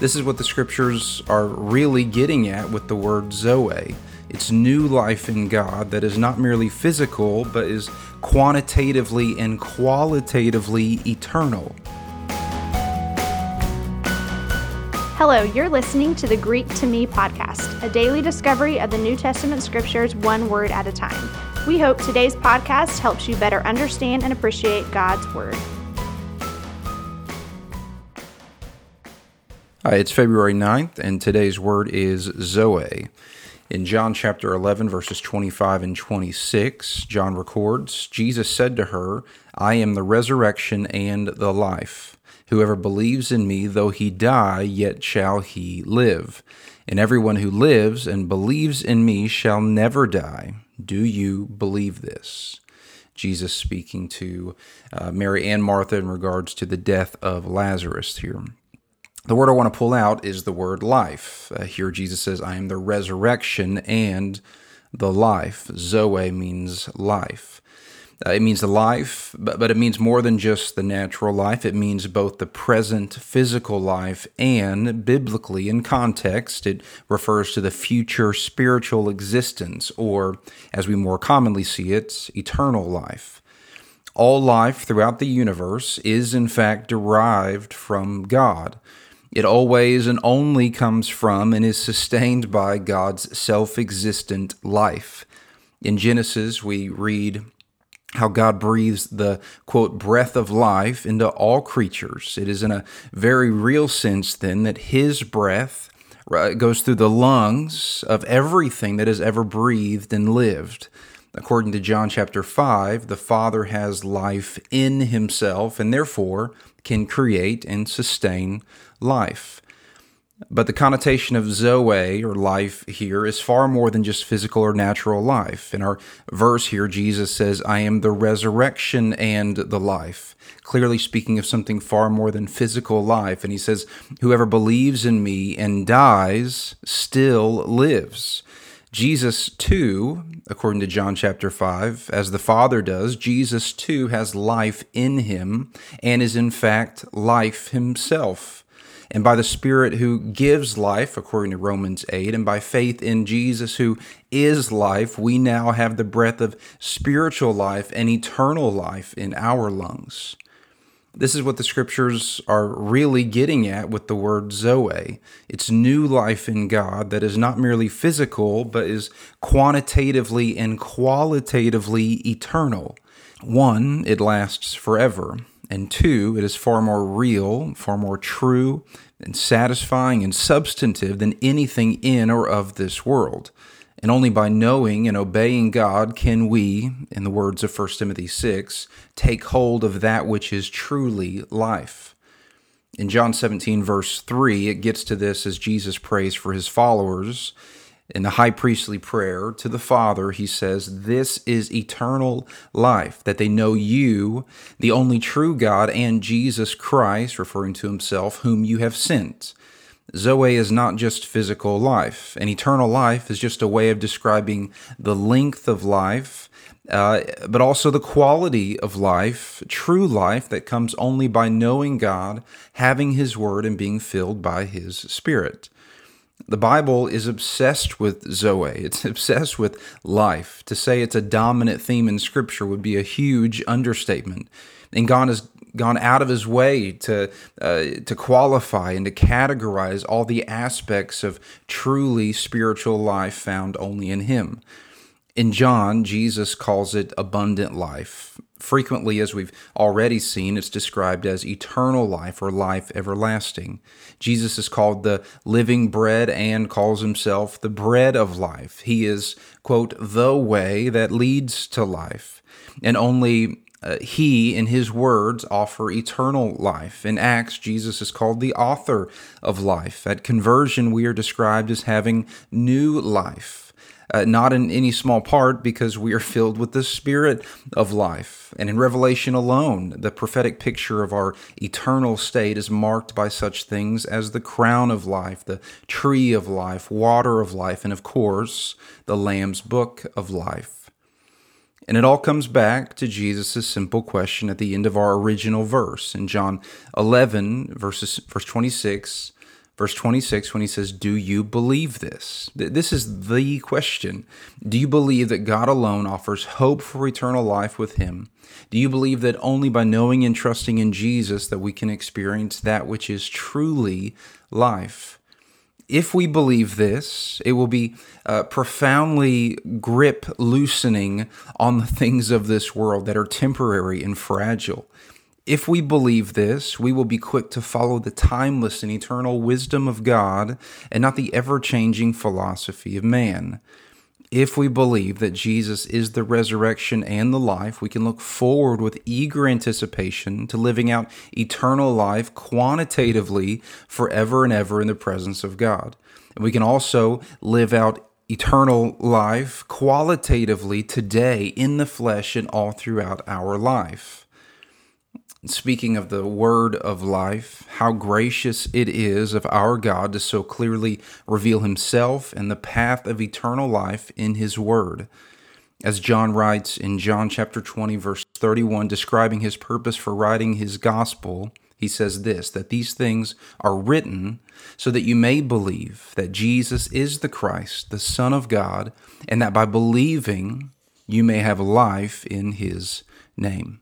This is what the scriptures are really getting at with the word Zoe. It's new life in God that is not merely physical, but is quantitatively and qualitatively eternal. Hello, you're listening to the Greek to Me podcast, a daily discovery of the New Testament scriptures one word at a time. We hope today's podcast helps you better understand and appreciate God's Word. Hi, it's February 9th, and today's word is Zoe. In John chapter 11, verses 25 and 26, John records Jesus said to her, I am the resurrection and the life. Whoever believes in me, though he die, yet shall he live. And everyone who lives and believes in me shall never die. Do you believe this? Jesus speaking to uh, Mary and Martha in regards to the death of Lazarus here. The word I want to pull out is the word life. Uh, here Jesus says, I am the resurrection and the life. Zoe means life. Uh, it means the life, but, but it means more than just the natural life. It means both the present physical life and, biblically, in context, it refers to the future spiritual existence, or, as we more commonly see it, eternal life. All life throughout the universe is, in fact, derived from God. It always and only comes from and is sustained by God's self existent life. In Genesis, we read how God breathes the quote breath of life into all creatures. It is in a very real sense then that his breath uh, goes through the lungs of everything that has ever breathed and lived. According to John chapter 5, the Father has life in himself and therefore can create and sustain life. But the connotation of Zoe, or life here, is far more than just physical or natural life. In our verse here, Jesus says, I am the resurrection and the life, clearly speaking of something far more than physical life. And he says, Whoever believes in me and dies still lives. Jesus, too, according to John chapter 5, as the Father does, Jesus, too, has life in him and is in fact life himself and by the Spirit who gives life, according to Romans 8, and by faith in Jesus who is life, we now have the breath of spiritual life and eternal life in our lungs. This is what the scriptures are really getting at with the word Zoe. It's new life in God that is not merely physical, but is quantitatively and qualitatively eternal. One, it lasts forever. And two, it is far more real, far more true, and satisfying and substantive than anything in or of this world. And only by knowing and obeying God can we, in the words of 1 Timothy 6, take hold of that which is truly life. In John 17, verse 3, it gets to this as Jesus prays for his followers in the high priestly prayer to the Father, he says, This is eternal life, that they know you, the only true God, and Jesus Christ, referring to himself, whom you have sent. Zoe is not just physical life. An eternal life is just a way of describing the length of life, uh, but also the quality of life, true life that comes only by knowing God, having His Word, and being filled by His Spirit. The Bible is obsessed with Zoe. It's obsessed with life. To say it's a dominant theme in Scripture would be a huge understatement. And God has gone out of his way to uh, to qualify and to categorize all the aspects of truly spiritual life found only in Him. In John, Jesus calls it abundant life. Frequently, as we've already seen, it's described as eternal life or life everlasting. Jesus is called the living bread and calls himself the bread of life. He is, quote, the way that leads to life. And only uh, he, in his words, offer eternal life. In Acts, Jesus is called the author of life. At conversion, we are described as having new life uh, not in any small part because we are filled with the Spirit of life. And in Revelation alone, the prophetic picture of our eternal state is marked by such things as the crown of life, the tree of life, water of life, and of course, the Lamb's book of life. And it all comes back to Jesus' simple question at the end of our original verse in John 11, verses, verse 26 Verse 26, when he says, Do you believe this? This is the question. Do you believe that God alone offers hope for eternal life with him? Do you believe that only by knowing and trusting in Jesus that we can experience that which is truly life? If we believe this, it will be uh, profoundly grip loosening on the things of this world that are temporary and fragile. If we believe this, we will be quick to follow the timeless and eternal wisdom of God and not the ever changing philosophy of man. If we believe that Jesus is the resurrection and the life, we can look forward with eager anticipation to living out eternal life quantitatively forever and ever in the presence of God. And we can also live out eternal life qualitatively today in the flesh and all throughout our life. Speaking of the word of life, how gracious it is of our God to so clearly reveal himself and the path of eternal life in his word. As John writes in John chapter 20 verse 31 describing his purpose for writing his gospel, he says this that these things are written so that you may believe that Jesus is the Christ, the Son of God, and that by believing you may have life in his name.